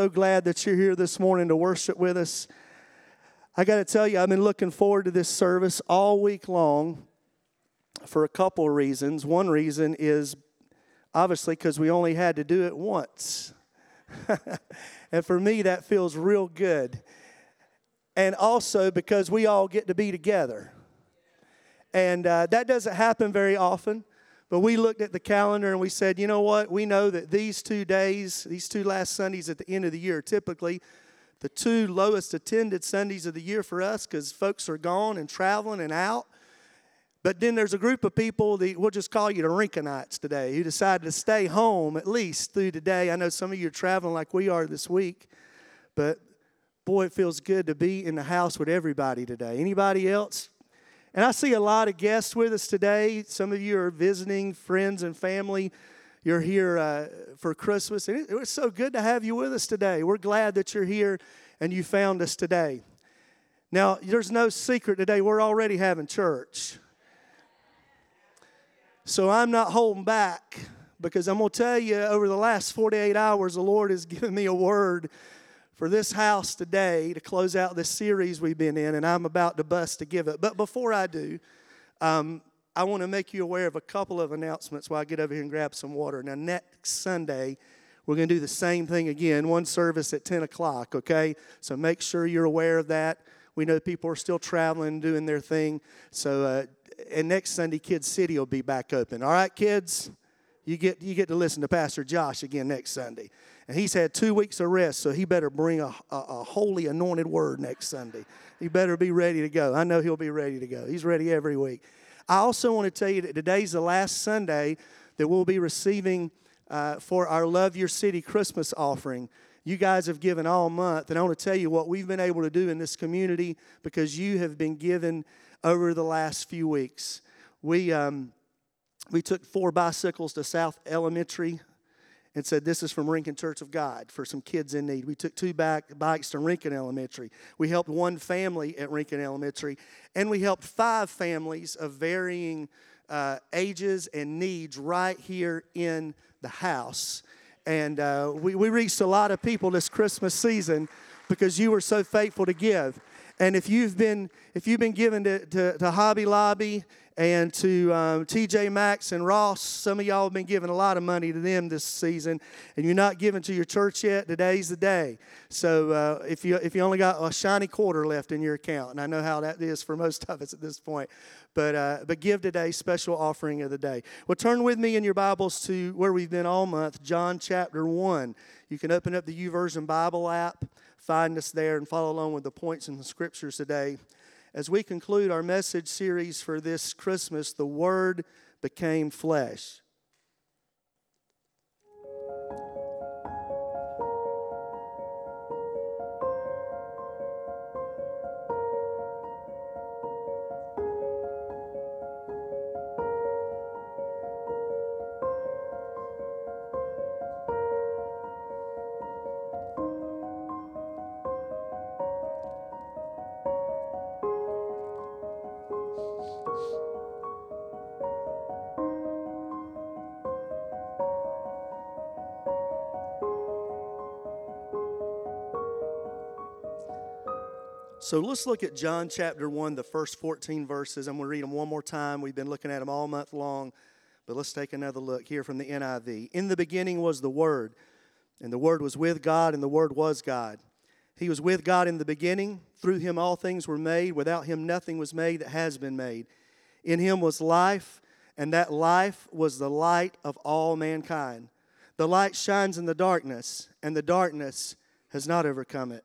So glad that you're here this morning to worship with us. I got to tell you, I've been looking forward to this service all week long for a couple of reasons. One reason is obviously because we only had to do it once. and for me, that feels real good. And also because we all get to be together. And uh, that doesn't happen very often. But we looked at the calendar and we said, you know what? We know that these two days, these two last Sundays at the end of the year, typically the two lowest attended Sundays of the year for us because folks are gone and traveling and out. But then there's a group of people that we'll just call you the Rinkenites today who decided to stay home at least through today. I know some of you are traveling like we are this week, but boy, it feels good to be in the house with everybody today. Anybody else and I see a lot of guests with us today. Some of you are visiting friends and family. You're here uh, for Christmas. And it, it was so good to have you with us today. We're glad that you're here and you found us today. Now, there's no secret today, we're already having church. So I'm not holding back because I'm going to tell you over the last 48 hours, the Lord has given me a word for this house today to close out this series we've been in, and I'm about to bust to give it. But before I do, um, I want to make you aware of a couple of announcements while I get over here and grab some water. Now, next Sunday, we're going to do the same thing again, one service at 10 o'clock, okay? So make sure you're aware of that. We know people are still traveling, doing their thing. So, uh, and next Sunday, Kids City will be back open. All right, kids? You get, you get to listen to Pastor Josh again next Sunday. And he's had two weeks of rest, so he better bring a, a, a holy anointed word next Sunday. He better be ready to go. I know he'll be ready to go. He's ready every week. I also want to tell you that today's the last Sunday that we'll be receiving uh, for our Love Your City Christmas offering. You guys have given all month, and I want to tell you what we've been able to do in this community because you have been given over the last few weeks. We, um, we took four bicycles to South Elementary and said, This is from Rincon Church of God for some kids in need. We took two back bikes to Rincon Elementary. We helped one family at Rincon Elementary, and we helped five families of varying uh, ages and needs right here in the house. And uh, we, we reached a lot of people this Christmas season because you were so faithful to give. And if you've been if you've been given to, to, to Hobby Lobby and to um, TJ Maxx and Ross. Some of y'all have been giving a lot of money to them this season, and you're not giving to your church yet. Today's the day. So uh, if you if you only got a shiny quarter left in your account, and I know how that is for most of us at this point, but uh, but give today special offering of the day. Well, turn with me in your Bibles to where we've been all month, John chapter one. You can open up the YouVersion Bible app, find us there, and follow along with the points in the scriptures today as we conclude our message series for this Christmas, The Word Became Flesh. So let's look at John chapter 1, the first 14 verses. I'm going to read them one more time. We've been looking at them all month long, but let's take another look here from the NIV. In the beginning was the Word, and the Word was with God, and the Word was God. He was with God in the beginning. Through him all things were made. Without him nothing was made that has been made. In him was life, and that life was the light of all mankind. The light shines in the darkness, and the darkness has not overcome it.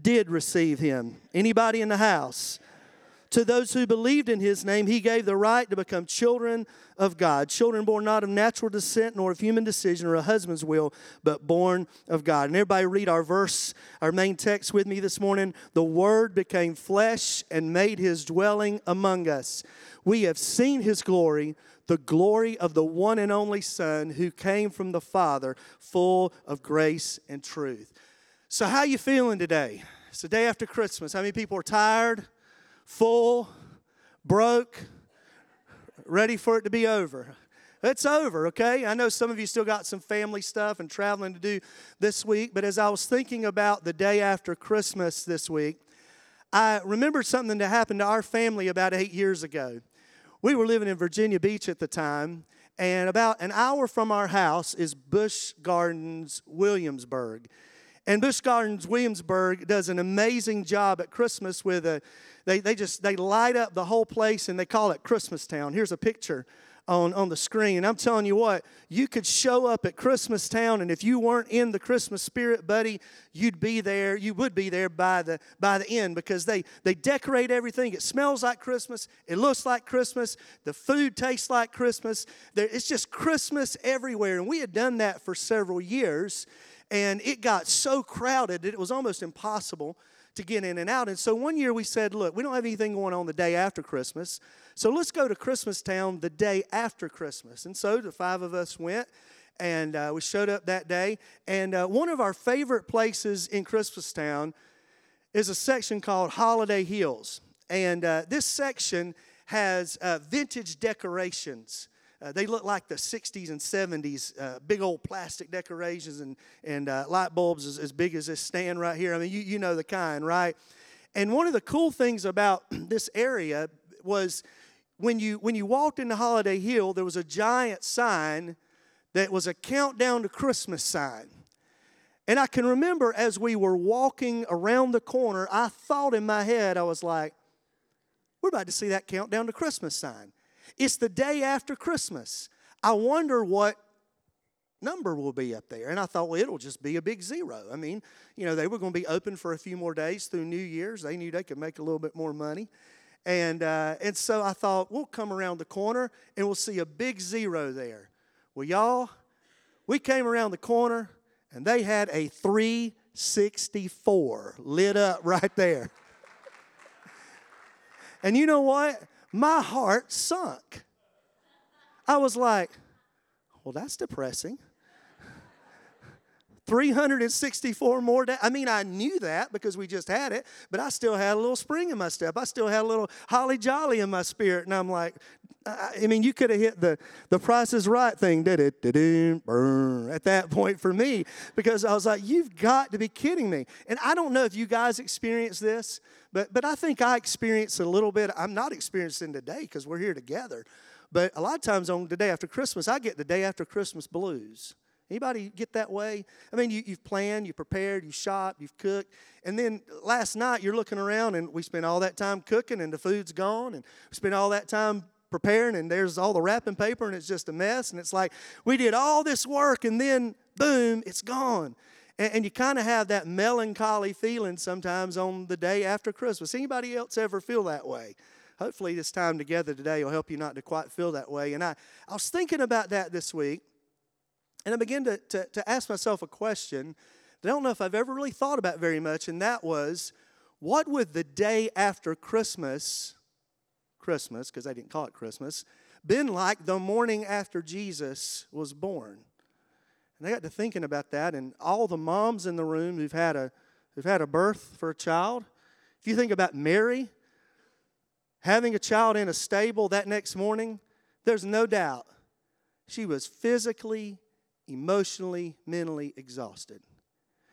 did receive him. Anybody in the house? To those who believed in his name, he gave the right to become children of God, children born not of natural descent nor of human decision or a husband's will, but born of God. And everybody read our verse, our main text with me this morning. The Word became flesh and made his dwelling among us. We have seen his glory, the glory of the one and only Son who came from the Father, full of grace and truth. So, how you feeling today? It's the day after Christmas. How many people are tired? full, broke, ready for it to be over. It's over, okay? I know some of you still got some family stuff and traveling to do this week, but as I was thinking about the day after Christmas this week, I remembered something that happened to our family about eight years ago. We were living in Virginia Beach at the time, and about an hour from our house is Busch Gardens, Williamsburg. And Busch Gardens, Williamsburg does an amazing job at Christmas with a they, they just they light up the whole place and they call it Christmas Town. Here's a picture on, on the screen. And I'm telling you what, you could show up at Christmas Town, and if you weren't in the Christmas spirit, buddy, you'd be there. You would be there by the by the end because they they decorate everything. It smells like Christmas. It looks like Christmas. The food tastes like Christmas. There, it's just Christmas everywhere. And we had done that for several years, and it got so crowded that it was almost impossible to get in and out. And so one year we said, look, we don't have anything going on the day after Christmas. So let's go to Christmas Town the day after Christmas. And so the five of us went and uh, we showed up that day. And uh, one of our favorite places in Christmas Town is a section called Holiday Hills. And uh, this section has uh, vintage decorations. Uh, they look like the 60s and 70s, uh, big old plastic decorations and, and uh, light bulbs as, as big as this stand right here. I mean, you, you know the kind, right? And one of the cool things about this area was when you, when you walked into Holiday Hill, there was a giant sign that was a countdown to Christmas sign. And I can remember as we were walking around the corner, I thought in my head, I was like, we're about to see that countdown to Christmas sign. It's the day after Christmas. I wonder what number will be up there. And I thought, well, it'll just be a big zero. I mean, you know, they were going to be open for a few more days through New Year's. They knew they could make a little bit more money. And, uh, and so I thought, we'll come around the corner and we'll see a big zero there. Well, y'all, we came around the corner and they had a 364 lit up right there. and you know what? My heart sunk. I was like, well, that's depressing. 364 more days. I mean, I knew that because we just had it, but I still had a little spring in my step. I still had a little holly jolly in my spirit. And I'm like, I mean, you could have hit the, the price is right thing, did it? At that point for me, because I was like, you've got to be kidding me. And I don't know if you guys experience this, but, but I think I experienced a little bit. I'm not experiencing today because we're here together. But a lot of times on the day after Christmas, I get the day after Christmas blues. Anybody get that way? I mean, you, have planned, you've prepared, you've shot, you've cooked, and then last night you're looking around and we spent all that time cooking and the food's gone, and we spent all that time preparing and there's all the wrapping paper and it's just a mess, and it's like we did all this work and then boom, it's gone. And, and you kind of have that melancholy feeling sometimes on the day after Christmas. Anybody else ever feel that way? Hopefully, this time together today will help you not to quite feel that way. And I, I was thinking about that this week and I began to, to, to ask myself a question that I don't know if I've ever really thought about very much, and that was what would the day after Christmas, Christmas, because I didn't call it Christmas, been like the morning after Jesus was born? And I got to thinking about that, and all the moms in the room who've had a who've had a birth for a child. If you think about Mary having a child in a stable that next morning, there's no doubt she was physically emotionally, mentally exhausted.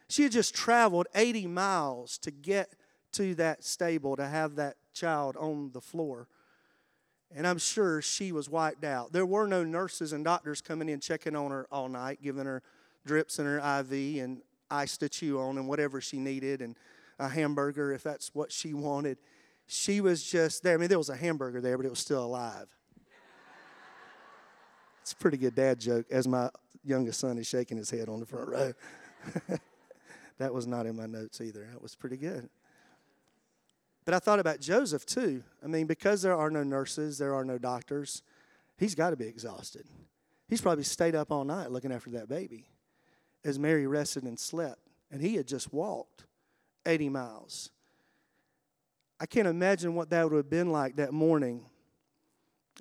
She had just traveled 80 miles to get to that stable to have that child on the floor. And I'm sure she was wiped out. There were no nurses and doctors coming in checking on her all night, giving her drips and her IV and ice to chew on and whatever she needed and a hamburger if that's what she wanted. She was just there. I mean, there was a hamburger there, but it was still alive. It's a pretty good dad joke, as my youngest son is shaking his head on the front row. that was not in my notes either. That was pretty good. But I thought about Joseph too. I mean, because there are no nurses, there are no doctors, he's got to be exhausted. He's probably stayed up all night looking after that baby as Mary rested and slept. And he had just walked 80 miles. I can't imagine what that would have been like that morning.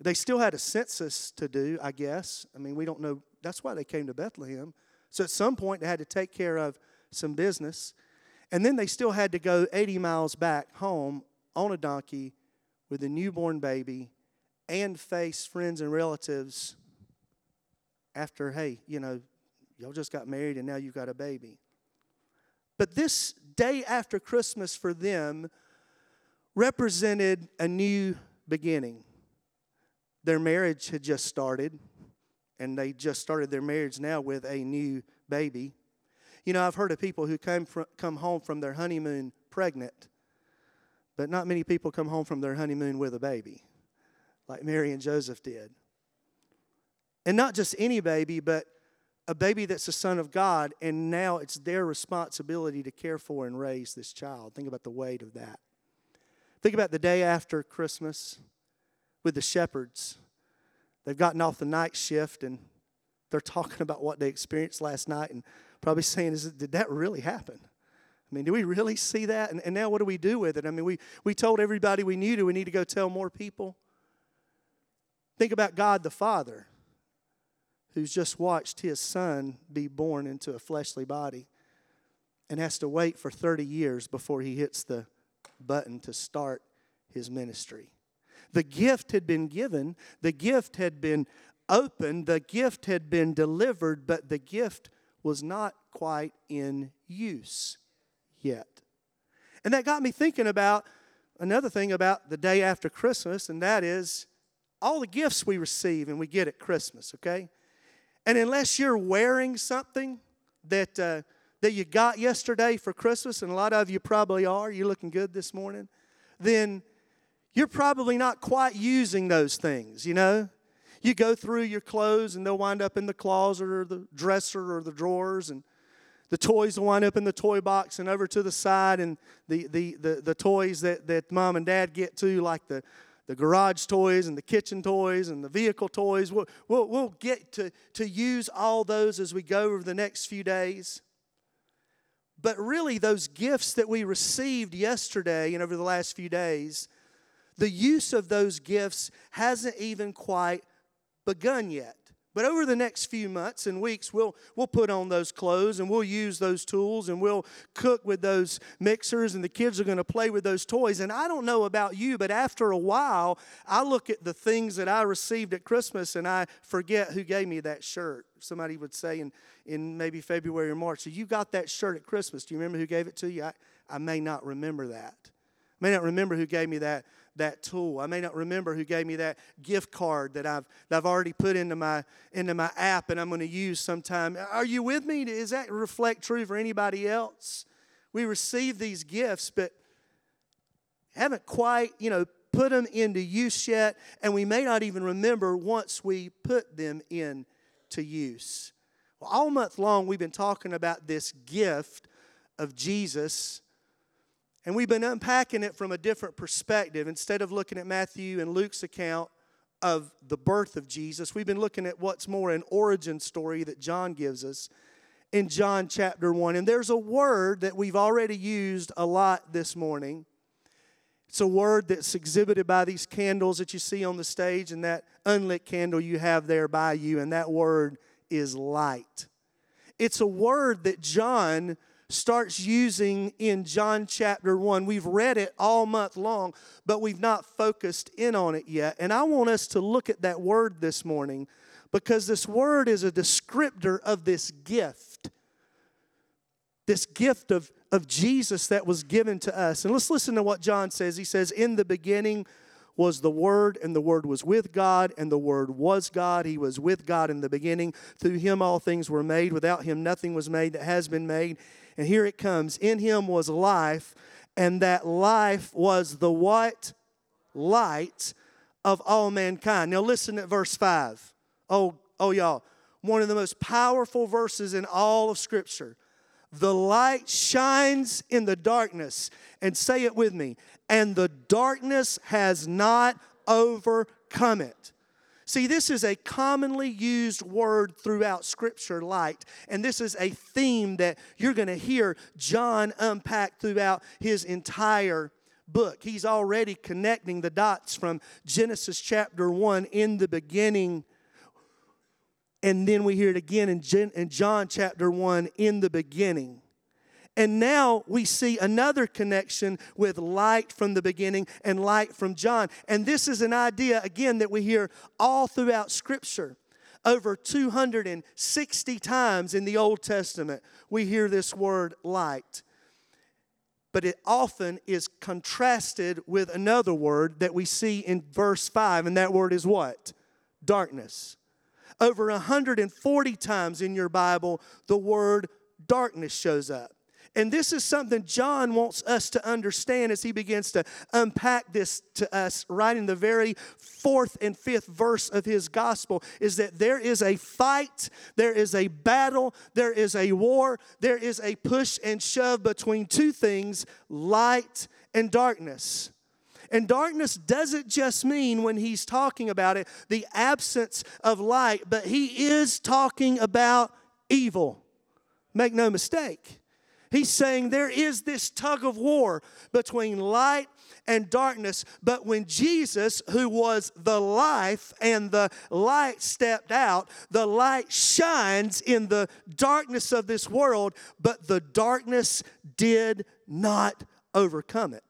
They still had a census to do, I guess. I mean, we don't know. That's why they came to Bethlehem. So at some point, they had to take care of some business. And then they still had to go 80 miles back home on a donkey with a newborn baby and face friends and relatives after, hey, you know, y'all just got married and now you've got a baby. But this day after Christmas for them represented a new beginning. Their marriage had just started, and they just started their marriage now with a new baby. You know, I've heard of people who come, from, come home from their honeymoon pregnant, but not many people come home from their honeymoon with a baby, like Mary and Joseph did. And not just any baby, but a baby that's the son of God, and now it's their responsibility to care for and raise this child. Think about the weight of that. Think about the day after Christmas with the shepherds. They've gotten off the night shift and they're talking about what they experienced last night and probably saying, Is Did that really happen? I mean, do we really see that? And, and now what do we do with it? I mean, we, we told everybody we knew. Do we need to go tell more people? Think about God the Father who's just watched his son be born into a fleshly body and has to wait for 30 years before he hits the button to start his ministry. The gift had been given, the gift had been opened, the gift had been delivered, but the gift was not quite in use yet. And that got me thinking about another thing about the day after Christmas, and that is all the gifts we receive and we get at Christmas, okay? And unless you're wearing something that, uh, that you got yesterday for Christmas, and a lot of you probably are, you're looking good this morning, then you're probably not quite using those things, you know? You go through your clothes and they'll wind up in the closet or the dresser or the drawers, and the toys will wind up in the toy box and over to the side, and the, the, the, the toys that, that mom and dad get to, like the, the garage toys and the kitchen toys and the vehicle toys. We'll, we'll, we'll get to, to use all those as we go over the next few days. But really, those gifts that we received yesterday and over the last few days, the use of those gifts hasn't even quite begun yet. But over the next few months and weeks, we'll, we'll put on those clothes and we'll use those tools and we'll cook with those mixers and the kids are going to play with those toys. And I don't know about you, but after a while, I look at the things that I received at Christmas and I forget who gave me that shirt. Somebody would say in, in maybe February or March, so you got that shirt at Christmas. Do you remember who gave it to you? I, I may not remember that. I may not remember who gave me that that tool. I may not remember who gave me that gift card that I've, that I've already put into my, into my app and I'm going to use sometime. Are you with me? Does that reflect true for anybody else? We receive these gifts, but haven't quite, you know, put them into use yet, and we may not even remember once we put them into use. Well, all month long, we've been talking about this gift of Jesus and we've been unpacking it from a different perspective. Instead of looking at Matthew and Luke's account of the birth of Jesus, we've been looking at what's more an origin story that John gives us in John chapter 1. And there's a word that we've already used a lot this morning. It's a word that's exhibited by these candles that you see on the stage and that unlit candle you have there by you, and that word is light. It's a word that John starts using in John chapter 1. We've read it all month long, but we've not focused in on it yet. And I want us to look at that word this morning because this word is a descriptor of this gift. This gift of, of Jesus that was given to us. And let's listen to what John says. He says, In the beginning, was the Word, and the Word was with God, and the Word was God. He was with God in the beginning. Through Him all things were made. Without Him nothing was made that has been made. And here it comes. In him was life, and that life was the what? Light of all mankind. Now listen at verse 5. Oh, oh y'all. One of the most powerful verses in all of Scripture. The light shines in the darkness. And say it with me. And the darkness has not overcome it. See, this is a commonly used word throughout Scripture, light. And this is a theme that you're going to hear John unpack throughout his entire book. He's already connecting the dots from Genesis chapter 1 in the beginning. And then we hear it again in, John chapter 1 in the beginning. And now we see another connection with light from the beginning and light from John. And this is an idea, again, that we hear all throughout Scripture. Over 260 times in the Old Testament, we hear this word light. But it often is contrasted with another word that we see in verse 5, and that word is what? Darkness. Over 140 times in your Bible, the word darkness shows up. And this is something John wants us to understand as he begins to unpack this to us right in the very fourth and fifth verse of his gospel is that there is a fight, there is a battle, there is a war, there is a push and shove between two things light and darkness. And darkness doesn't just mean, when he's talking about it, the absence of light, but he is talking about evil. Make no mistake. He's saying there is this tug of war between light and darkness. But when Jesus, who was the life and the light stepped out, the light shines in the darkness of this world, but the darkness did not overcome it.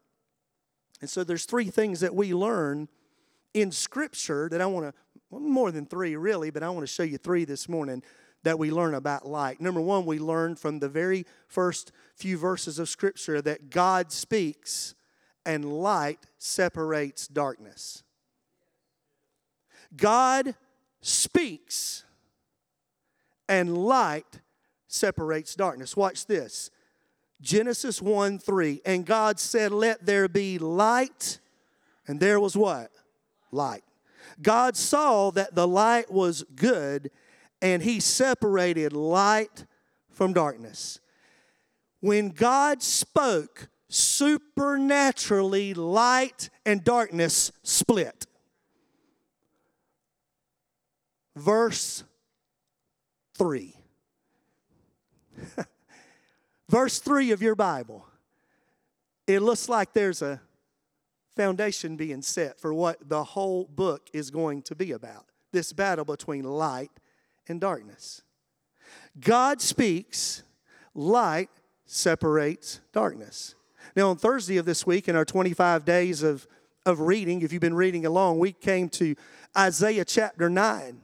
And so there's three things that we learn in Scripture that I want to, more than three really, but I want to show you three this morning that we learn about light. Number one, we learn from the very first few verses of Scripture that God speaks and light separates darkness. God speaks and light separates darkness. Watch this. Genesis 1 3. And God said, Let there be light. And there was what? Light. God saw that the light was good, and he separated light from darkness. When God spoke, supernaturally light and darkness split. Verse 3. Verse 3 of your Bible. It looks like there's a foundation being set for what the whole book is going to be about this battle between light and darkness. God speaks, light separates darkness. Now, on Thursday of this week, in our 25 days of, of reading, if you've been reading along, we came to Isaiah chapter 9.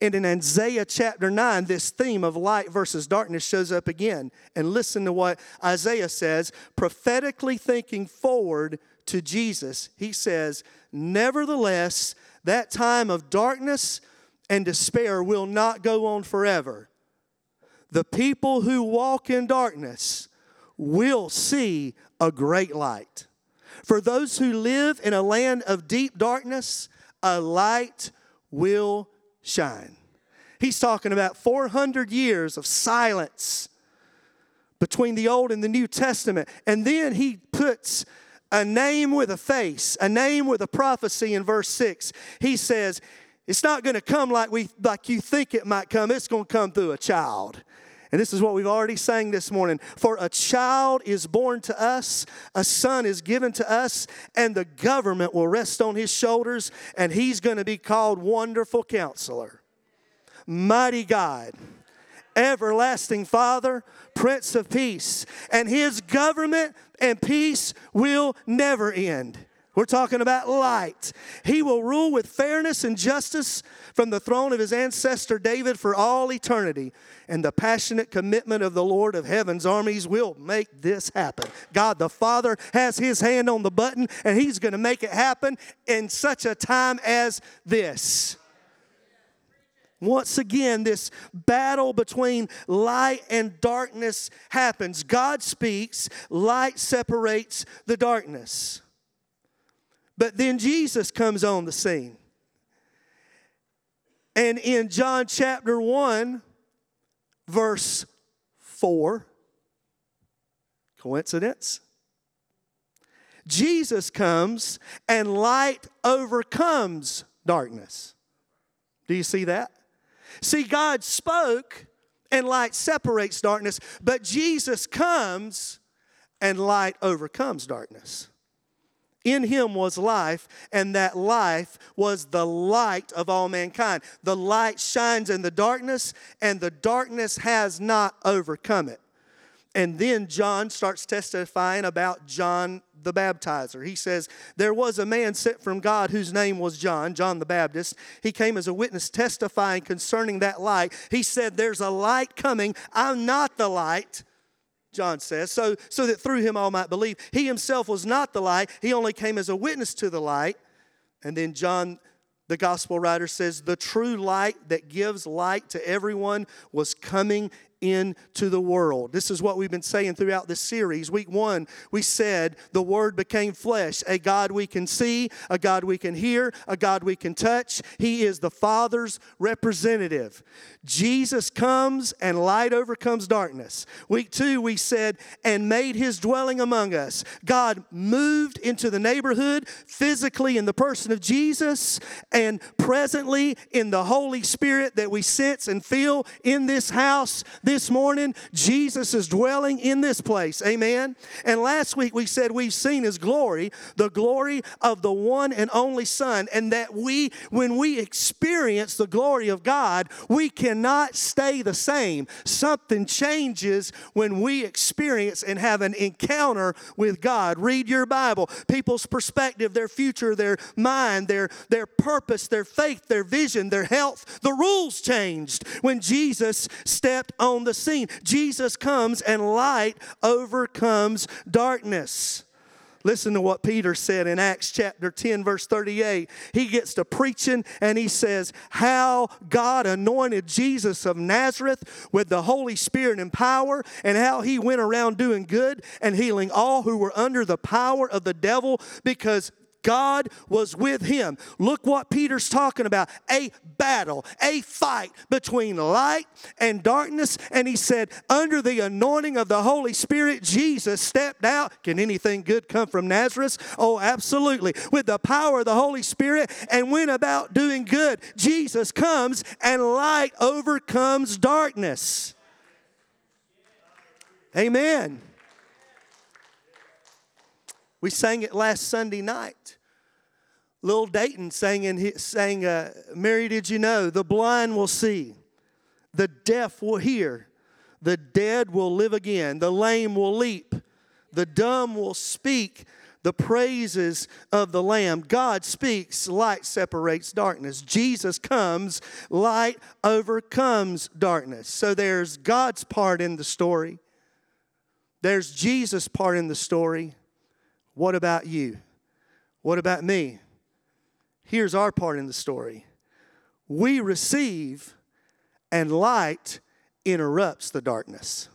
And in Isaiah chapter 9, this theme of light versus darkness shows up again. And listen to what Isaiah says, prophetically thinking forward to Jesus. He says, Nevertheless, that time of darkness and despair will not go on forever. The people who walk in darkness will see a great light. For those who live in a land of deep darkness, a light will shine. He's talking about 400 years of silence between the Old and the New Testament. And then he puts a name with a face, a name with a prophecy in verse 6. He says, it's not going to come like we like you think it might come. It's going to come through a child. And this is what we've already sang this morning. For a child is born to us, a son is given to us, and the government will rest on his shoulders, and he's going to be called Wonderful Counselor, Mighty God, Everlasting Father, Prince of Peace. And his government and peace will never end. We're talking about light. He will rule with fairness and justice from the throne of his ancestor David for all eternity. And the passionate commitment of the Lord of heaven's armies will make this happen. God the Father has his hand on the button, and he's going to make it happen in such a time as this. Once again, this battle between light and darkness happens. God speaks, light separates the darkness. But then Jesus comes on the scene. And in John chapter 1, verse 4, Coincidence? Jesus comes and light overcomes darkness. Do you see that? See, God spoke and light separates darkness, but Jesus comes and light overcomes darkness. In him was life, and that life was the light of all mankind. The light shines in the darkness, and the darkness has not overcome it. And then John starts testifying about John the baptizer. He says, There was a man sent from God whose name was John, John the Baptist. He came as a witness testifying concerning that light. He said, There's a light coming. I'm not the light. John says, so, so that through him all might believe. He himself was not the light, he only came as a witness to the light. And then John, the gospel writer, says, The true light that gives light to everyone was coming into the world. This is what we've been saying throughout this series. Week one, we said the Word became flesh, a God we can see, a God we can hear, a God we can touch. He is the Father's representative. Jesus comes and light overcomes darkness. Week two, we said, and made his dwelling among us. God moved into the neighborhood physically in the person of Jesus and presently in the Holy Spirit that we sense and feel in this house this morning. Jesus is dwelling in this place. Amen. And last week we said we've seen his glory, the glory of the one and only Son, and that we, when we experience the glory of God, we cannot stay the same. Something changes when we experience and have an encounter with God. Read your Bible. People's perspective, their future, their mind, their, their purpose, their faith, their vision, their health, the rules changed when Jesus stepped on the scene. Jesus comes and light overcomes darkness. Listen to what Peter said in Acts chapter 10, verse 38. He gets to preaching and he says, How God anointed Jesus of Nazareth with the Holy Spirit and power, and how he went around doing good and healing all who were under the power of the devil because God was with him. Look what Peter's talking about a battle, a fight between light and darkness. And he said, Under the anointing of the Holy Spirit, Jesus stepped out. Can anything good come from Nazareth? Oh, absolutely. With the power of the Holy Spirit and went about doing good. Jesus comes and light overcomes darkness. Amen. We sang it last Sunday night. Lil Dayton sang, in, sang uh, Mary, did you know? The blind will see, the deaf will hear, the dead will live again, the lame will leap, the dumb will speak the praises of the Lamb. God speaks, light separates darkness. Jesus comes, light overcomes darkness. So there's God's part in the story, there's Jesus' part in the story. What about you? What about me? Here's our part in the story we receive, and light interrupts the darkness.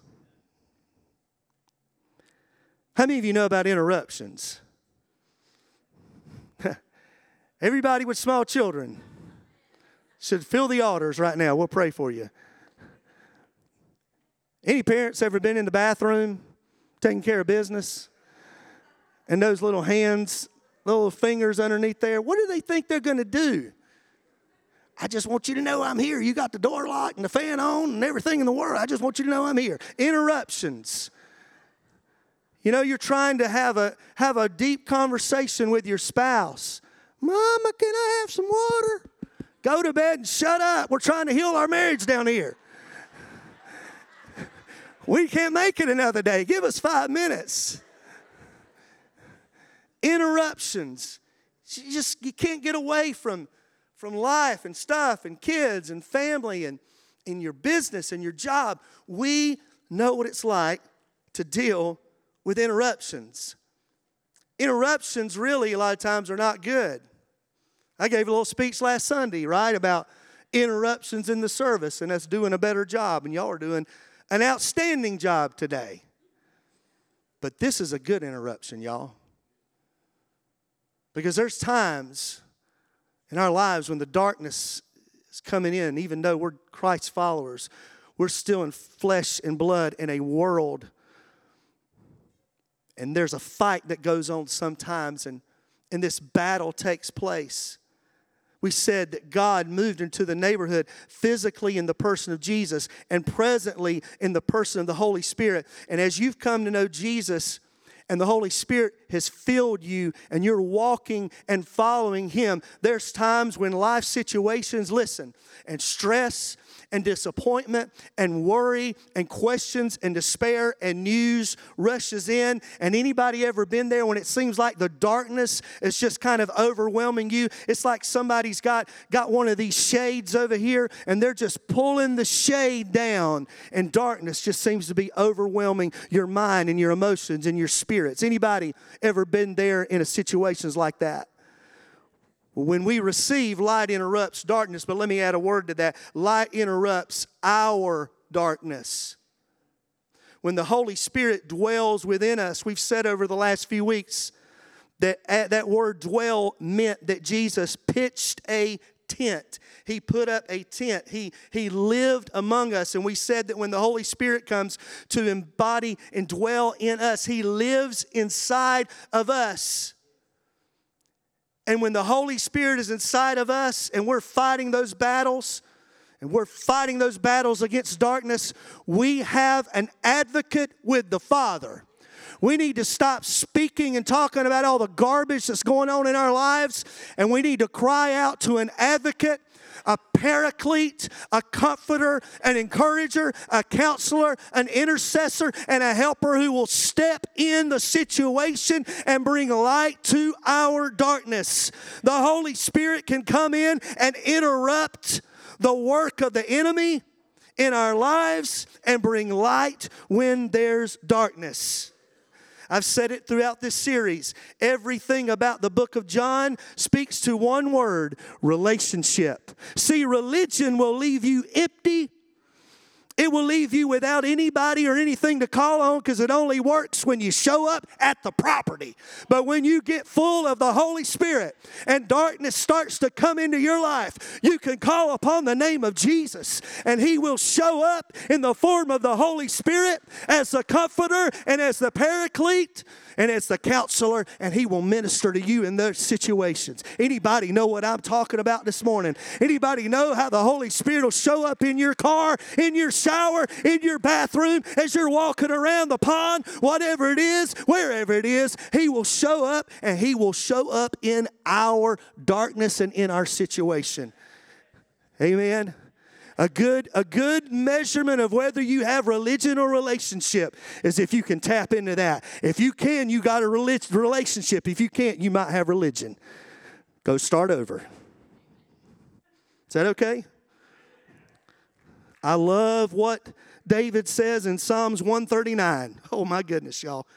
How many of you know about interruptions? Everybody with small children should fill the altars right now. We'll pray for you. Any parents ever been in the bathroom taking care of business? And those little hands, little fingers underneath there, what do they think they're going to do? I just want you to know I'm here. You got the door locked and the fan on and everything in the world. I just want you to know I'm here. Interruptions. You know, you're trying to have a have a deep conversation with your spouse. Mama, can I have some water? Go to bed and shut up. We're trying to heal our marriage down here. We can't make it another day. Give us five minutes interruptions. You just you can't get away from, from life and stuff and kids and family and in your business and your job. We know what it's like to deal with interruptions. Interruptions really a lot of times are not good. I gave a little speech last Sunday, right, about interruptions in the service and us doing a better job, and y'all are doing an outstanding job today. But this is a good interruption, y'all. Because there's times in our lives when the darkness is coming in, even though we're Christ's followers, we're still in flesh and blood in a world and there's a fight that goes on sometimes, and, and this battle takes place. We said that God moved into the neighborhood physically in the person of Jesus and presently in the person of the Holy Spirit. And as you've come to know Jesus, and the Holy Spirit has filled you and you're walking and following Him. There's times when life situations, listen, and stress and disappointment and worry and questions and despair and news rushes in. And anybody ever been there when it seems like the darkness is just kind of overwhelming you? It's like somebody's got, got one of these shades over here and they're just pulling the shade down, and darkness just seems to be overwhelming your mind and your emotions and your spirits. Anybody ever been there in a situations like that? When we receive, light interrupts darkness, but let me add a word to that. Light interrupts our darkness. When the Holy Spirit dwells within us, we've said over the last few weeks that uh, that word dwell meant that Jesus pitched a tent. He put up a tent. He, he lived among us. And we said that when the Holy Spirit comes to embody and dwell in us, He lives inside of us. And when the Holy Spirit is inside of us and we're fighting those battles, and we're fighting those battles against darkness, we have an advocate with the Father. We need to stop speaking and talking about all the garbage that's going on in our lives, and we need to cry out to an advocate a paraclete, a comforter, an encourager, a counselor, an intercessor, and a helper who will step in the situation and bring light to our darkness. The Holy Spirit can come in and interrupt the work of the enemy in our lives and bring light when there's darkness. I've said it throughout this series. Everything about the book of John speaks to one word relationship. See, religion will leave you empty it will leave you without anybody or anything to call on because it only works when you show up at the property. But when you get full of the Holy Spirit and darkness starts to come into your life, you can call upon the name of Jesus and He will show up in the form of the Holy Spirit as the comforter and as the paraclete and as the counselor and he will minister to you in those situations. Anybody know what i'm talking about this morning? Anybody know how the holy spirit will show up in your car in your shower in your bathroom as you're walking around the pond whatever it is wherever it is he will show up and he will show up in our darkness and in our situation. Amen a good, a good measurement of whether you have religion or relationship is if you can tap into that. If you can, you got a relationship. If you can't, you might have religion. Go start over. Is that okay? I love what David says in Psalms 139. Oh my goodness, y'all.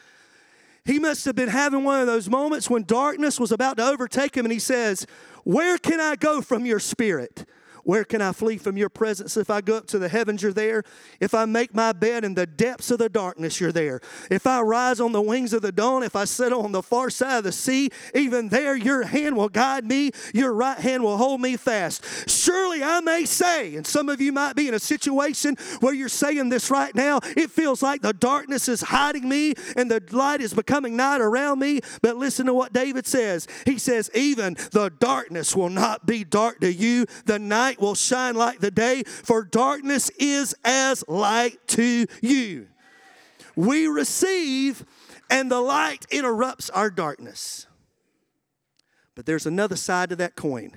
He must have been having one of those moments when darkness was about to overtake him, and he says, Where can I go from your spirit? Where can I flee from your presence? If I go up to the heavens, you're there. If I make my bed in the depths of the darkness, you're there. If I rise on the wings of the dawn, if I settle on the far side of the sea, even there your hand will guide me, your right hand will hold me fast. Surely I may say, and some of you might be in a situation where you're saying this right now, it feels like the darkness is hiding me and the light is becoming night around me. But listen to what David says. He says, Even the darkness will not be dark to you. The night light will shine like the day, for darkness is as light to you. We receive, and the light interrupts our darkness. But there's another side to that coin.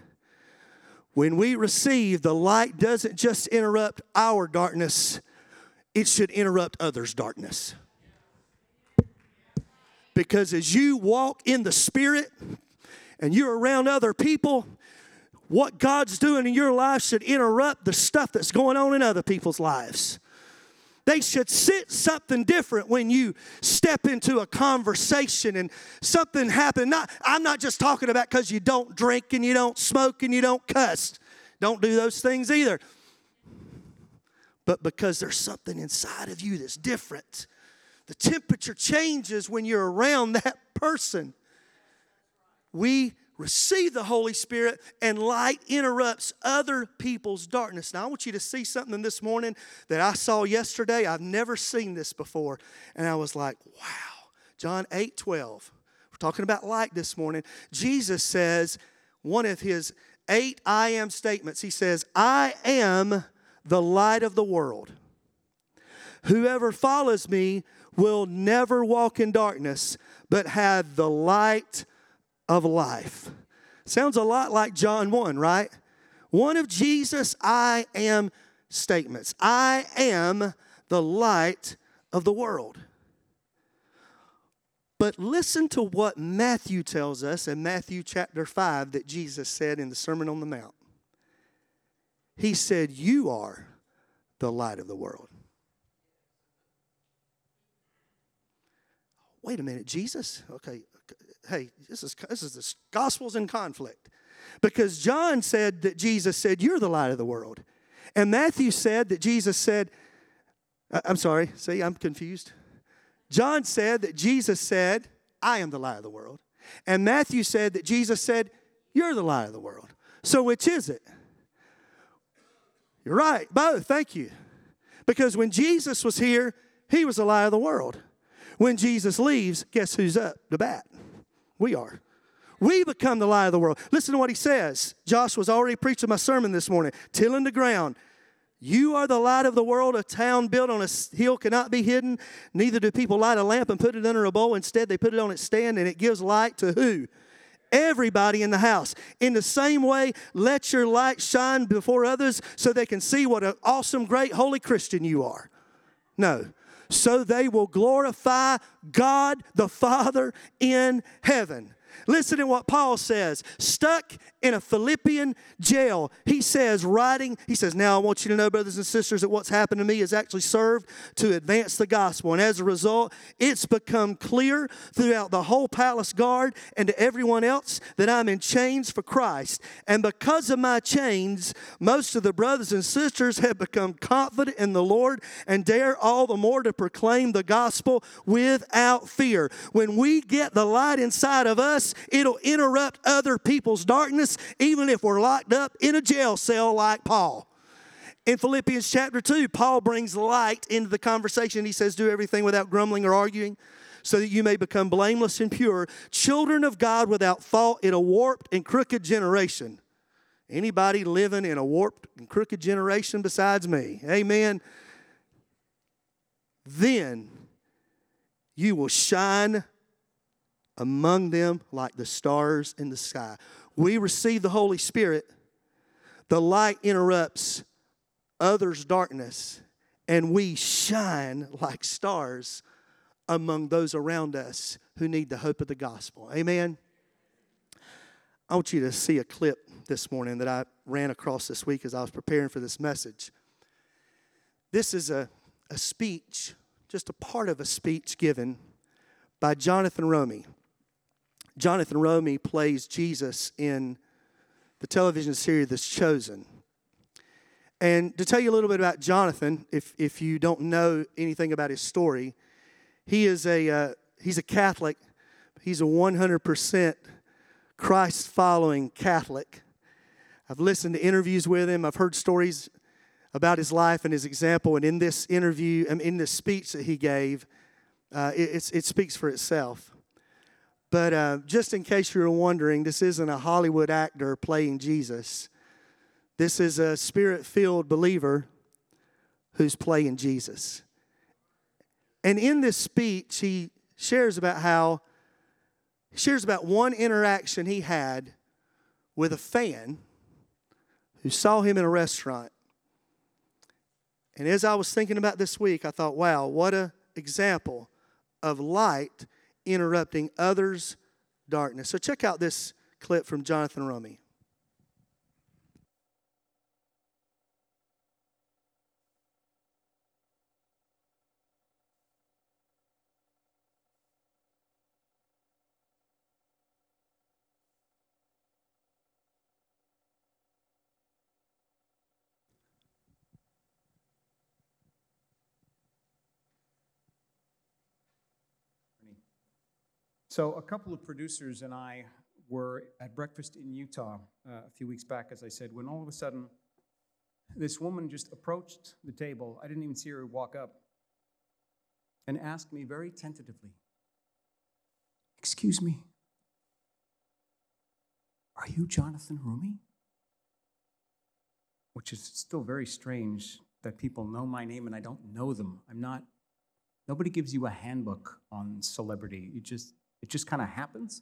When we receive, the light doesn't just interrupt our darkness, it should interrupt others' darkness. Because as you walk in the Spirit and you're around other people, what God's doing in your life should interrupt the stuff that's going on in other people's lives. They should sit something different when you step into a conversation and something happen. Not, I'm not just talking about because you don't drink and you don't smoke and you don't cuss. Don't do those things either. But because there's something inside of you that's different. The temperature changes when you're around that person. We receive the Holy Spirit, and light interrupts other people's darkness. Now, I want you to see something this morning that I saw yesterday. I've never seen this before. And I was like, wow. John 8 12. We're talking about light this morning. Jesus says, one of his eight I am statements, he says, I am the light of the world. Whoever follows me will never walk in darkness, but have the light of life. Sounds a lot like John 1, right? One of Jesus' I am statements. I am the light of the world. But listen to what Matthew tells us in Matthew chapter 5 that Jesus said in the Sermon on the Mount. He said, You are the light of the world. Wait a minute, Jesus? Okay, hey, this is, this is the gospel's in conflict. Because John said that Jesus said, You're the light of the world. And Matthew said that Jesus said, I'm sorry, see, I'm confused. John said that Jesus said, I am the light of the world. And Matthew said that Jesus said, You're the light of the world. So which is it? You're right, both, thank you. Because when Jesus was here, he was the light of the world. When Jesus leaves, guess who's up the bat? We are. We become the light of the world. Listen to what he says. Josh was already preaching my sermon this morning, tilling the ground. You are the light of the world. A town built on a hill cannot be hidden. Neither do people light a lamp and put it under a bowl. Instead, they put it on its stand and it gives light to who? Everybody in the house. In the same way, let your light shine before others so they can see what an awesome, great, holy Christian you are. No. So they will glorify God the Father in heaven. Listen to what Paul says. Stuck in a Philippian jail, he says, writing, he says, Now I want you to know, brothers and sisters, that what's happened to me has actually served to advance the gospel. And as a result, it's become clear throughout the whole palace guard and to everyone else that I'm in chains for Christ. And because of my chains, most of the brothers and sisters have become confident in the Lord and dare all the more to proclaim the gospel without fear. When we get the light inside of us, it'll interrupt other people's darkness, even if we're locked up in a jail cell like Paul. In Philippians chapter 2, Paul brings light into the conversation. He says, Do everything without grumbling or arguing, so that you may become blameless and pure, children of God without fault in a warped and crooked generation. Anybody living in a warped and crooked generation besides me? Amen. Then you will shine among them like the stars in the sky. We receive the Holy Spirit, the light interrupts others' darkness, and we shine like stars among those around us who need the hope of the gospel. Amen. I want you to see a clip this morning that I ran across this week as I was preparing for this message. This is a, a speech, just a part of a speech given by Jonathan Roumie. Jonathan Roumie plays Jesus in the television series The Chosen. And to tell you a little bit about Jonathan, if, if you don't know anything about his story, he is a, uh, he's a Catholic. He's a 100% Christ following Catholic. I've listened to interviews with him, I've heard stories about his life and his example. And in this interview, um, in this speech that he gave, uh, it, it speaks for itself. But uh, just in case you were wondering, this isn't a Hollywood actor playing Jesus. This is a spirit filled believer who's playing Jesus. And in this speech, he shares about how, he shares about one interaction he had with a fan who saw him in a restaurant. And as I was thinking about this week, I thought, wow, what an example of light interrupting others' darkness. So check out this clip from Jonathan Roumie. So, a couple of producers and I were at breakfast in Utah uh, a few weeks back, as I said, when all of a sudden this woman just approached the table. I didn't even see her walk up and asked me very tentatively, Excuse me. Are you Jonathan Roumie? Which is still very strange that people know my name and I don't know them. I'm not, nobody gives you a handbook on celebrity. You just, it just kind of happens.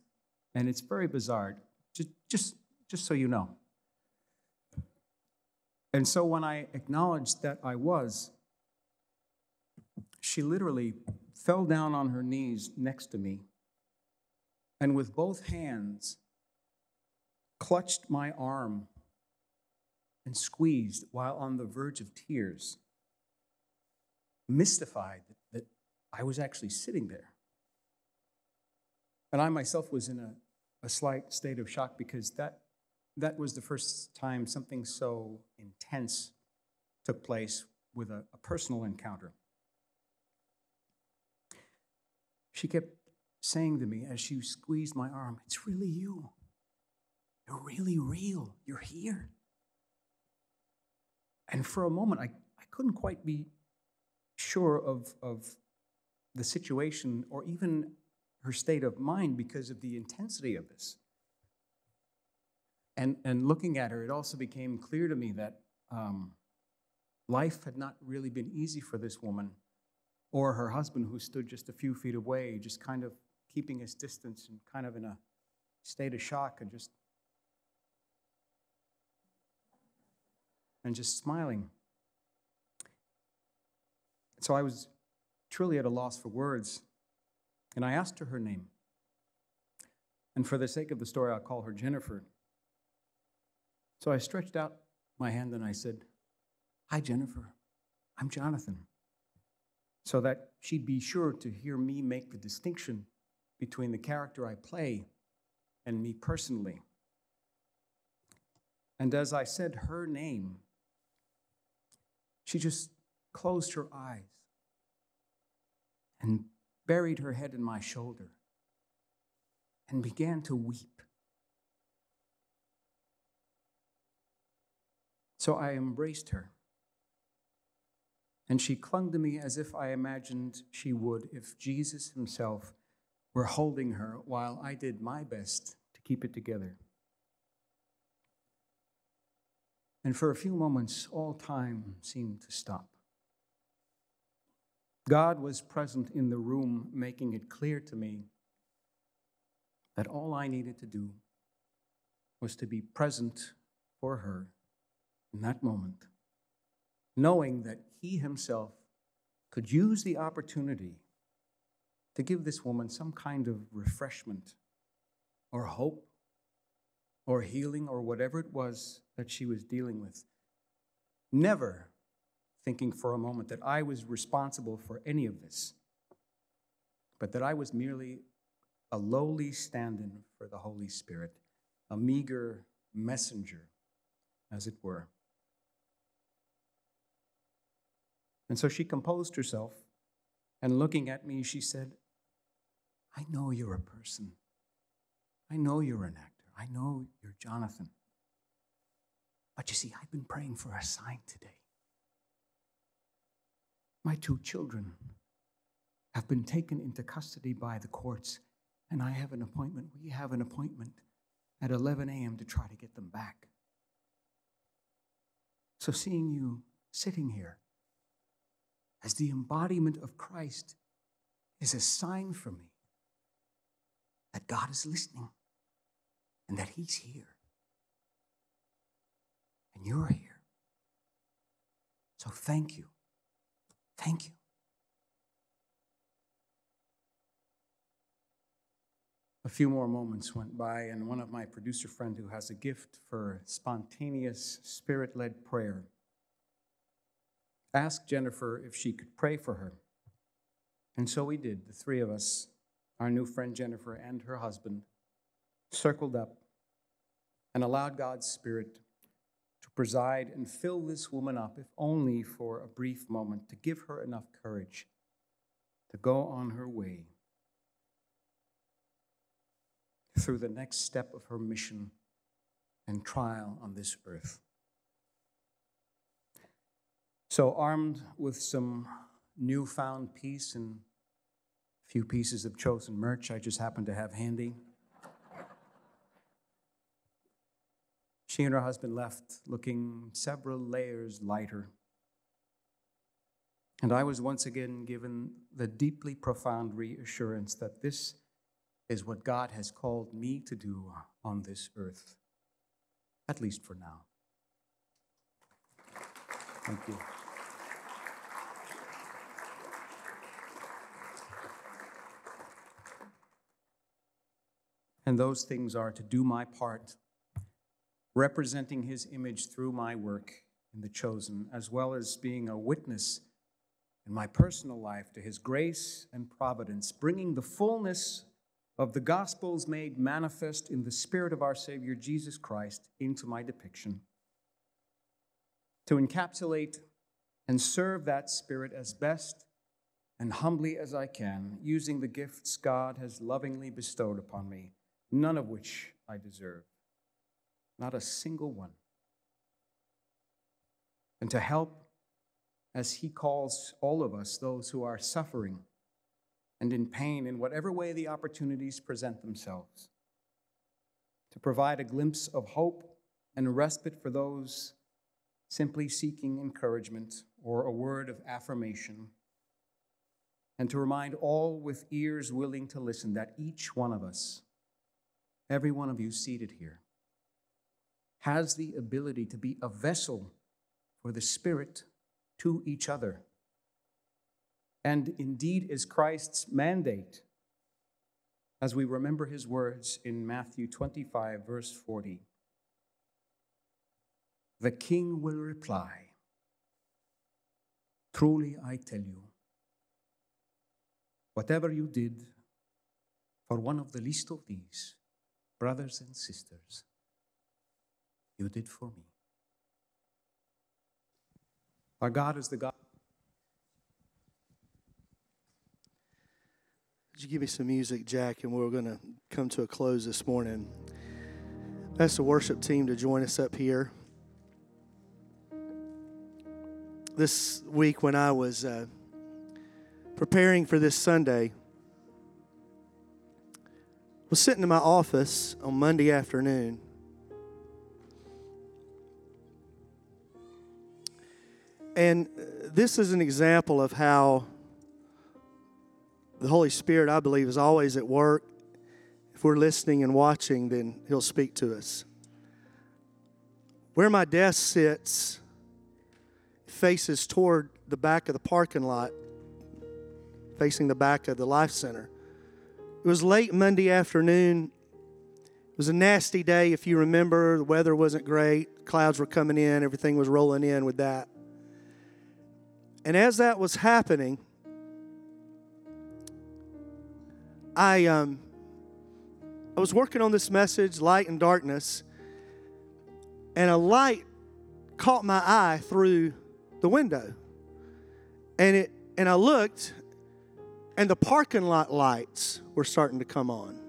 And it's very bizarre. Just, just, just so you know. And so when I acknowledged that I was, she literally fell down on her knees next to me and with both hands clutched my arm and squeezed while on the verge of tears, mystified that I was actually sitting there. And I myself was in a, a slight state of shock because that, that was the first time something so intense took place with a, a personal encounter. She kept saying to me as she squeezed my arm, It's really you. You're really real. You're here. And for a moment, I, I couldn't quite be sure of, of the situation or even her state of mind because of the intensity of this. And, and looking at her, it also became clear to me that um, life had not really been easy for this woman or her husband, who stood just a few feet away, just kind of keeping his distance and kind of in a state of shock and just and just smiling. So I was truly at a loss for words, and I asked her her name. And for the sake of the story, I'll call her Jennifer. So I stretched out my hand and I said, Hi, Jennifer. I'm Jonathan. So that she'd be sure to hear me make the distinction between the character I play and me personally. And as I said her name, she just closed her eyes and buried her head in my shoulder and began to weep. So I embraced her. And she clung to me as if I imagined she would if Jesus himself were holding her while I did my best to keep it together. And for a few moments, all time seemed to stop. God was present in the room, making it clear to me that all I needed to do was to be present for her in that moment, knowing that He Himself could use the opportunity to give this woman some kind of refreshment or hope or healing or whatever it was that she was dealing with. Never thinking for a moment that I was responsible for any of this, but that I was merely a lowly stand in for the Holy Spirit, a meager messenger, as it were. And so she composed herself, and looking at me, she said, I know you're a person. I know you're an actor. I know you're Jonathan. But you see, I've been praying for a sign today. My two children have been taken into custody by the courts, and I have an appointment. We have an appointment at 11 a.m. to try to get them back. So, seeing you sitting here as the embodiment of Christ is a sign for me that God is listening and that He's here. And you're here. So thank you. Thank you. A few more moments went by, and one of my producer friend who has a gift for spontaneous spirit led prayer asked Jennifer if she could pray for her. And so we did, the three of us, our new friend Jennifer and her husband, circled up and allowed God's Spirit preside and fill this woman up, if only for a brief moment, to give her enough courage to go on her way through the next step of her mission and trial on this earth. So, armed with some newfound peace and a few pieces of chosen merch I just happen to have handy. She and her husband left looking several layers lighter. And I was once again given the deeply profound reassurance that this is what God has called me to do on this earth, at least for now. Thank you. And those things are to do my part, representing his image through my work in the chosen, as well as being a witness in my personal life to his grace and providence, bringing the fullness of the Gospels made manifest in the Spirit of our Savior Jesus Christ into my depiction. To encapsulate and serve that Spirit as best and humbly as I can, using the gifts God has lovingly bestowed upon me, none of which I deserve, not a single one. And to help as He calls all of us, those who are suffering and in pain, in whatever way the opportunities present themselves, to provide a glimpse of hope and respite for those simply seeking encouragement or a word of affirmation, and to remind all with ears willing to listen that each one of us, every one of you seated here, has the ability to be a vessel for the Spirit to each other. And indeed is Christ's mandate as we remember his words in Matthew 25, verse 40. The king will reply, Truly I tell you, whatever you did for one of the least of these, brothers and sisters, you did for me. Our God is the God. Would you give me some music, Jack? And we're going to come to a close this morning. That's the worship team to join us up here. This week, when I was uh, preparing for this Sunday, was sitting in my office on Monday afternoon And this is an example of how the Holy Spirit, I believe, is always at work. If we're listening and watching, then He'll speak to us. Where my desk sits faces toward the back of the parking lot, facing the back of the Life Center. It was late Monday afternoon. It was a nasty day, if you remember. The weather wasn't great. Clouds were coming in, everything was rolling in with that. And as that was happening, I um, I was working on this message, light and darkness, and a light caught my eye through the window, and it and I looked, and the parking lot lights were starting to come on,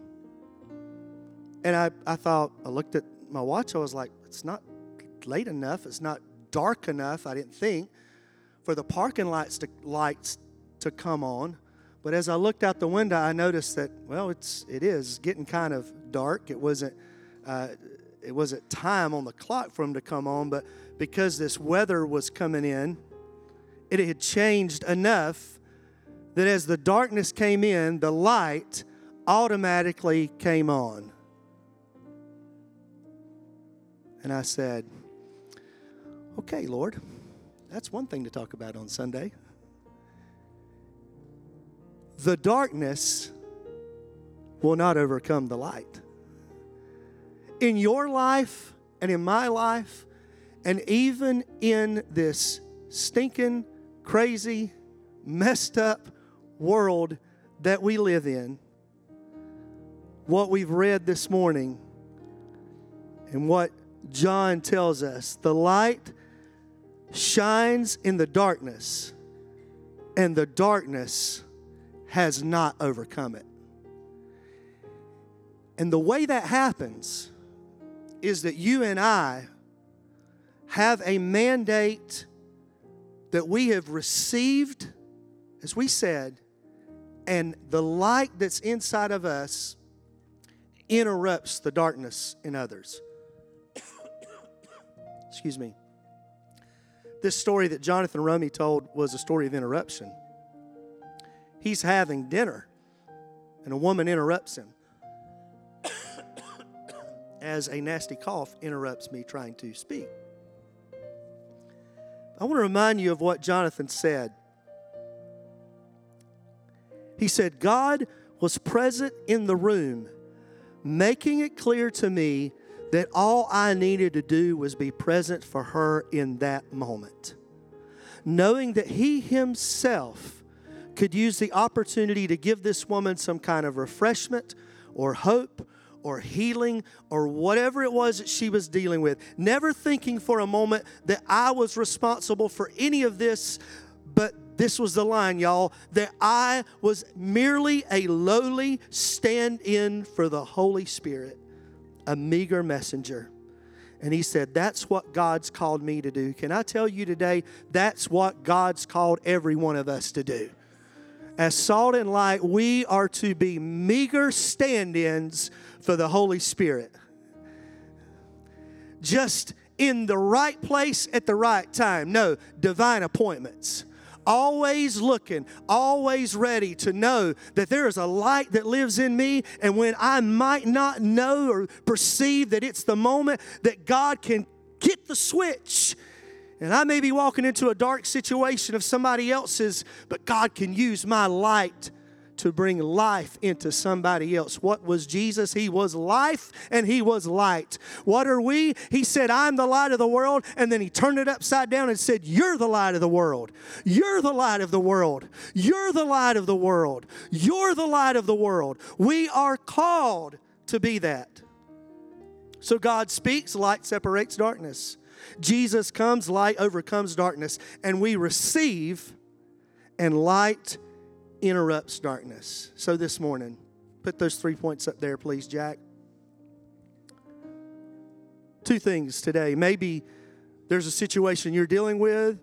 and I I thought I looked at my watch, I was like, it's not late enough, it's not dark enough. I didn't think for the parking lights to, lights to come on. But as I looked out the window, I noticed that well, it's it is getting kind of dark. It wasn't uh, it wasn't time on the clock for them to come on, but because this weather was coming in, it had changed enough that as the darkness came in, the light automatically came on. And I said, "Okay, Lord." That's one thing to talk about on Sunday. The darkness will not overcome the light. In your life and in my life, and even in this stinking, crazy, messed up world that we live in, what we've read this morning and what John tells us the light shines in the darkness, and the darkness has not overcome it. And the way that happens is that you and I have a mandate that we have received, as we said, And the light that's inside of us interrupts the darkness in others. Excuse me. This story that Jonathan Roumie told was a story of interruption. He's having dinner, and a woman interrupts him as a nasty cough interrupts me trying to speak. I want to remind you of what Jonathan said. He said, God was present in the room, making it clear to me that all I needed to do was be present for her in that moment. Knowing that he himself could use the opportunity to give this woman some kind of refreshment or hope or healing or whatever it was that she was dealing with. Never thinking for a moment that I was responsible for any of this, but this was the line, y'all, that I was merely a lowly stand in for the Holy Spirit, a meager messenger. And he said, That's what God's called me to do. Can I tell you today, that's what God's called every one of us to do. As salt and light, we are to be meager stand ins for the Holy Spirit. Just in the right place at the right time. No, divine appointments always looking, always ready to know that there is a light that lives in me. And when I might not know or perceive that it's the moment that God can get the switch, and I may be walking into a dark situation of somebody else's, but God can use my light to bring life into somebody else. What was Jesus? He was life and he was light. What are we? He said, I'm the light of the world. And then he turned it upside down and said, You're the light of the world. You're the light of the world. You're the light of the world. You're the light of the world. We are called to be that. So God speaks, light separates darkness. Jesus comes, light overcomes darkness, and we receive, and light interrupts darkness. So this morning, put those three points up there, please, Jack. Two things today. Maybe there's a situation you're dealing with,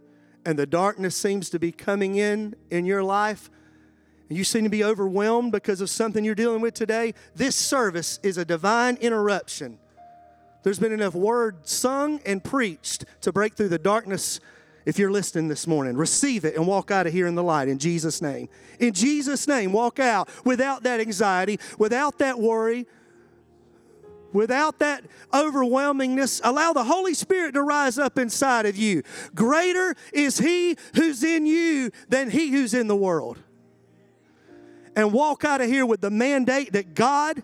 and the darkness seems to be coming in in your life. And you seem to be overwhelmed because of something you're dealing with today. This service is a divine interruption. There's been enough word sung and preached to break through the darkness if you're listening this morning. Receive it and walk out of here in the light in Jesus' name. In Jesus' name, walk out without that anxiety, without that worry, without that overwhelmingness. Allow the Holy Spirit to rise up inside of you. Greater is He who's in you than He who's in the world. And walk out of here with the mandate that God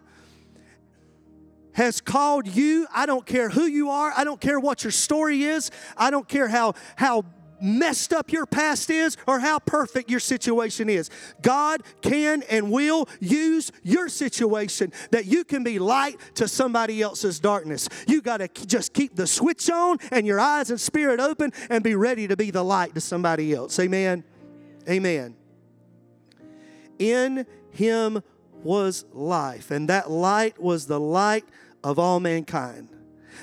has called you. I don't care who you are. I don't care what your story is. I don't care how, how messed up your past is or how perfect your situation is. God can and will use your situation that you can be light to somebody else's darkness. You got to just keep the switch on and your eyes and spirit open and be ready to be the light to somebody else. Amen. Amen. In him was life, and that light was the light of all mankind.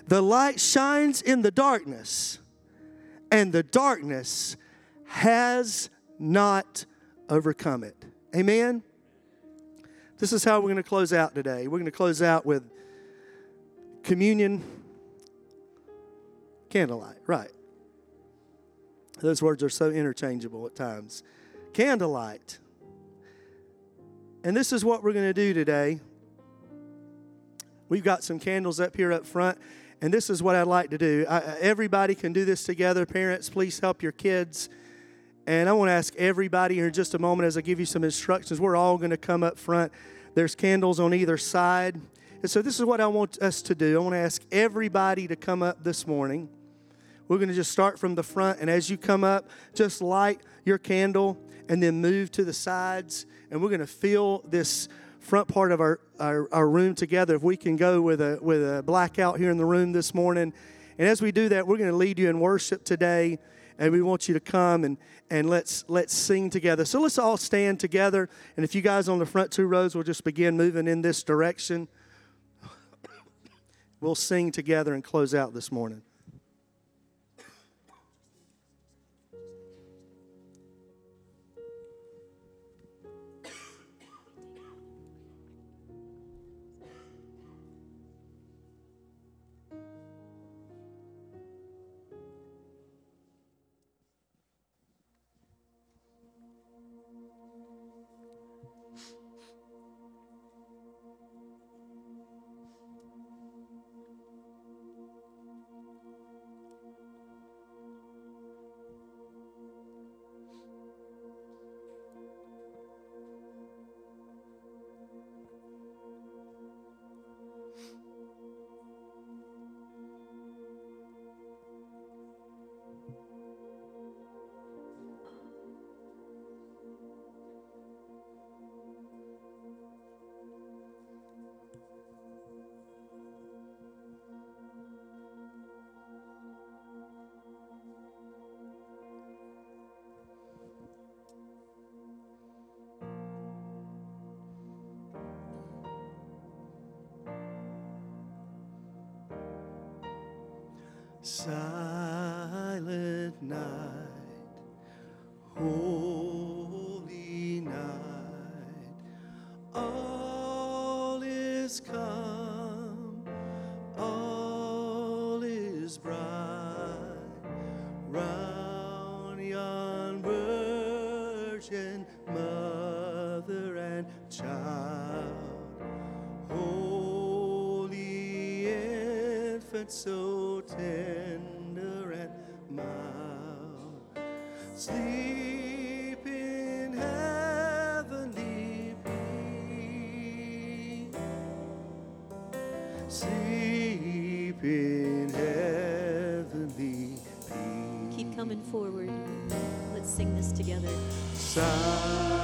The light shines in the darkness, and the darkness has not overcome it. Amen? This is how we're going to close out today. We're going to close out with communion, candlelight, right. Those words are so interchangeable at times. Candlelight. And this is what we're going to do today. We've got some candles up here up front, and this is what I'd like to do. I, everybody can do this together. Parents, please help your kids. And I want to ask everybody here in just a moment as I give you some instructions. We're all going to come up front. There's candles on either side. And so, this is what I want us to do. I want to ask everybody to come up this morning. We're going to just start from the front, and as you come up, just light your candle and then move to the sides. And we're going to feel this front part of our, our, our, room together. If we can go with a, with a blackout here in the room this morning. And as we do that, we're going to lead you in worship today. And we want you to come and, and let's, let's sing together. So let's all stand together. And if you guys on the front two rows will just begin moving in this direction, we'll sing together and close out this morning. silent night, holy night, all is come, all is bright, round yon virgin mother and child, holy infant so tender and mild. Sleep in heavenly peace. Sleep in heavenly peace. Keep coming forward. Let's sing this together. Silent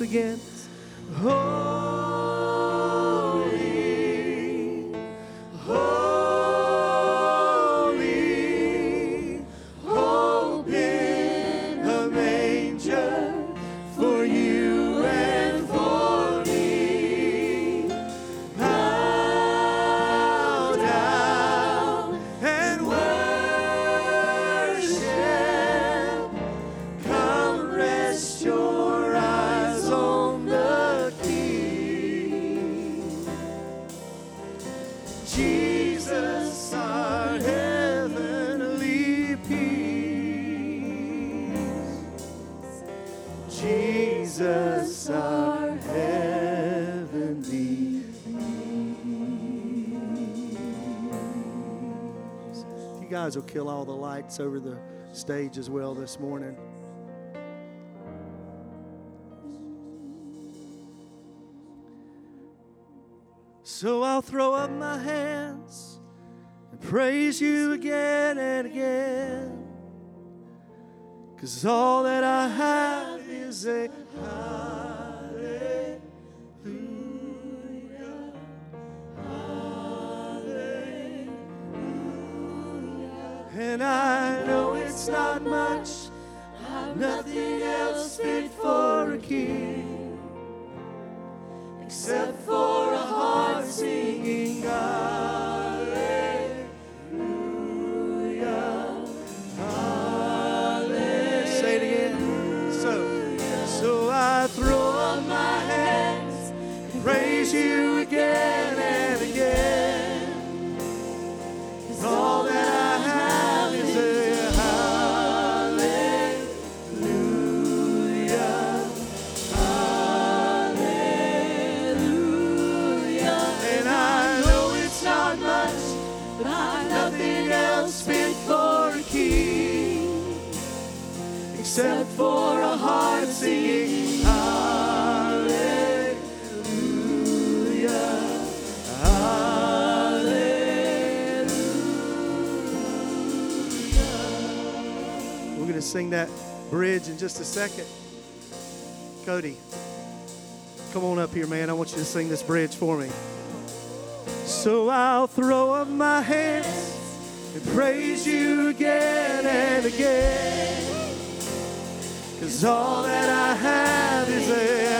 again. guys will kill all the lights over the stage as well this morning. So I'll throw up my hands and praise you again and again. Cause all that I have is a high. And I know it's not much, I've nothing else fit for a king except for except for a heart singing hallelujah. Hallelujah. We're going to sing that bridge in just a second. Cody, come on up here, man. I want you to sing this bridge for me. So I'll throw up my hands and praise you again and again. Cause all that I have is a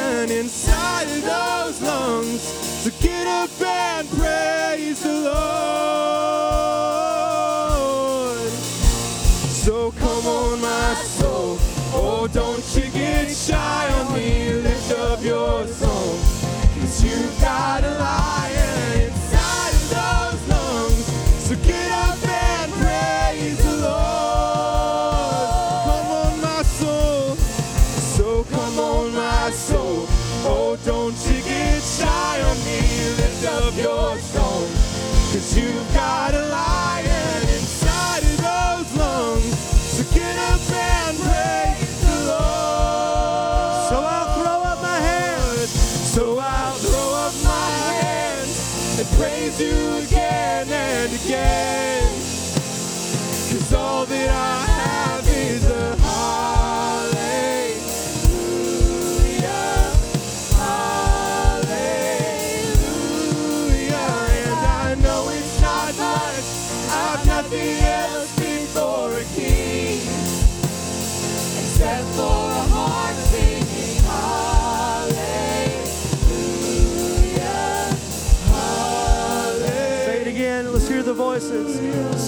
inside of those lungs. So get up and praise the Lord. So come on, my soul. Oh, don't you get shy on me. Lift up your song. Cause you've got a lion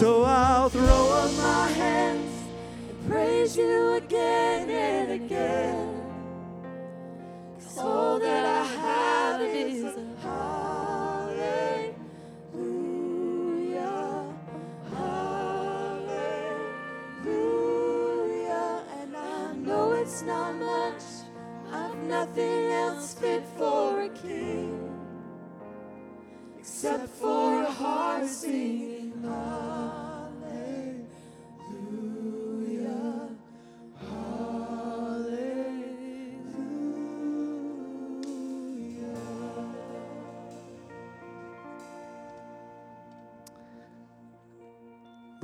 So I'll throw up my hands and praise you again and again. 'Cause all that I have is a hallelujah. Hallelujah. And I know it's not much. I've nothing else fit for a king except for a heart singing hallelujah.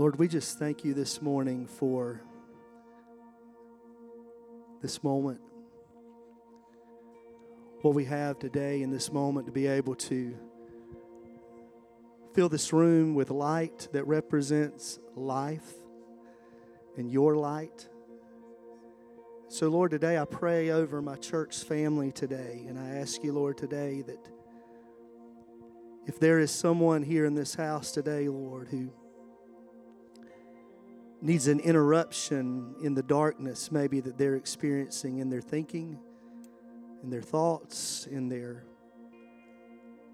Lord, we just thank you this morning for this moment. What we have today in this moment to be able to fill this room with light that represents life and your light. So, Lord, today I pray over my church family today, and I ask you, Lord, today that if there is someone here in this house today, Lord, who needs an interruption in the darkness, maybe that they're experiencing in their thinking, in their thoughts, in their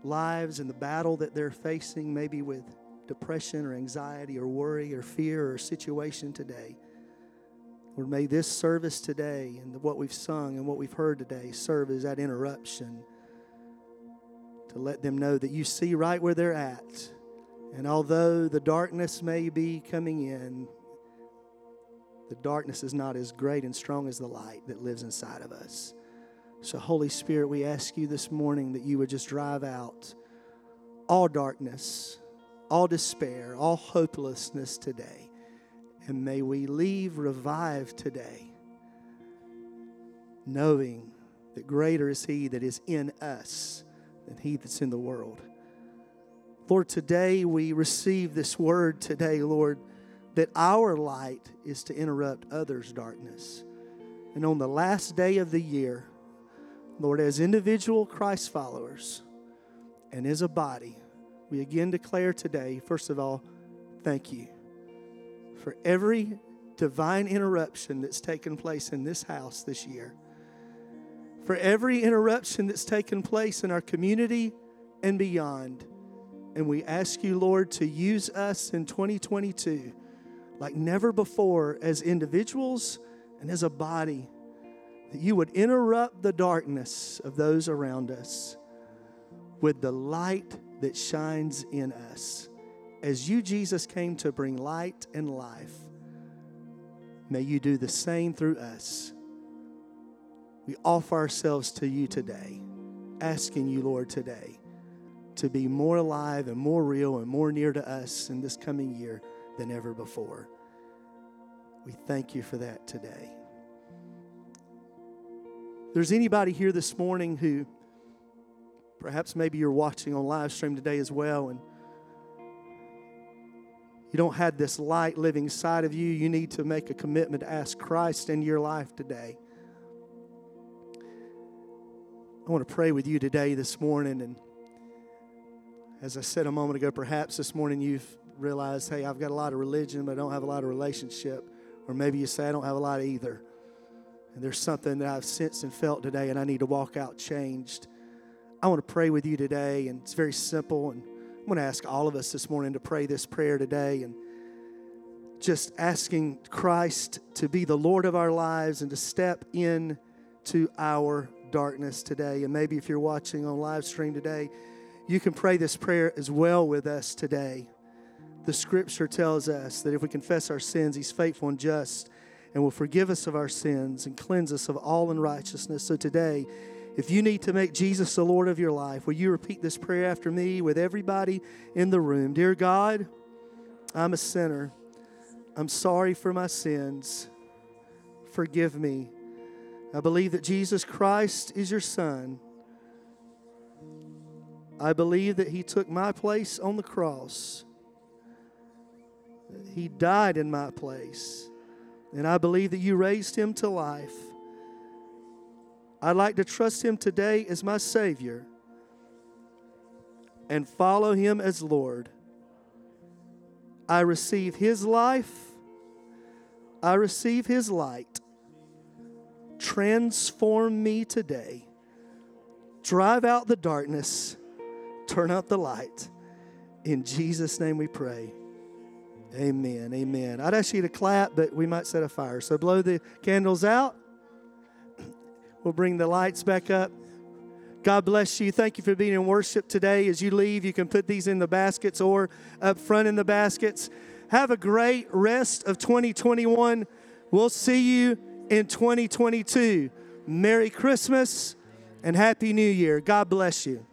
lives, in the battle that they're facing, maybe with depression or anxiety or worry or fear or situation today. Lord, may this service today and what we've sung and what we've heard today serve as that interruption to let them know that you see right where they're at. And although the darkness may be coming in, the darkness is not as great and strong as the light that lives inside of us. So, Holy Spirit, we ask you this morning that you would just drive out all darkness, all despair, all hopelessness today. And may we leave revived today, knowing that greater is He that is in us than He that's in the world. Lord, today we receive this word today, Lord, that our light is to interrupt others' darkness. And on the last day of the year, Lord, as individual Christ followers and as a body, we again declare today, first of all, thank you for every divine interruption that's taken place in this house this year, for every interruption that's taken place in our community and beyond. And we ask you, Lord, to use us in 2022 like never before as individuals and as a body, that you would interrupt the darkness of those around us with the light that shines in us. As you, Jesus, came to bring light and life, may you do the same through us. We offer ourselves to you today, asking you, Lord, today to be more alive and more real and more near to us in this coming year than ever before. We thank you for that today. There's anybody here this morning who perhaps maybe you're watching on live stream today as well and you don't have this light living inside of you, you need to make a commitment to ask Christ into your life today. I want to pray with you today, this morning. And as I said a moment ago, perhaps this morning you've realized, hey, I've got a lot of religion, but I don't have a lot of relationship. Or maybe you say, I don't have a lot either. And there's something that I've sensed and felt today, and I need to walk out changed. I want to pray with you today, and it's very simple. And I'm going to ask all of us this morning to pray this prayer today and just asking Christ to be the Lord of our lives and to step in to our darkness today. And maybe if you're watching on live stream today, you can pray this prayer as well with us today. The scripture tells us that if we confess our sins, He's faithful and just and will forgive us of our sins and cleanse us of all unrighteousness. So today, if you need to make Jesus the Lord of your life, will you repeat this prayer after me with everybody in the room? Dear God, I'm a sinner. I'm sorry for my sins. Forgive me. I believe that Jesus Christ is your Son. I believe that He took my place on the cross. He died in my place. And I believe that you raised Him to life. I'd like to trust Him today as my Savior and follow Him as Lord. I receive His life, I receive His light. Transform me today. Drive out the darkness, turn out the light. In Jesus' name we pray. Amen. Amen. I'd ask you to clap, but we might set a fire. So blow the candles out. We'll bring the lights back up. God bless you. Thank you for being in worship today. As you leave, you can put these in the baskets or up front in the baskets. Have a great rest of 2021. We'll see you in 2022. Merry Christmas and Happy New Year. God bless you.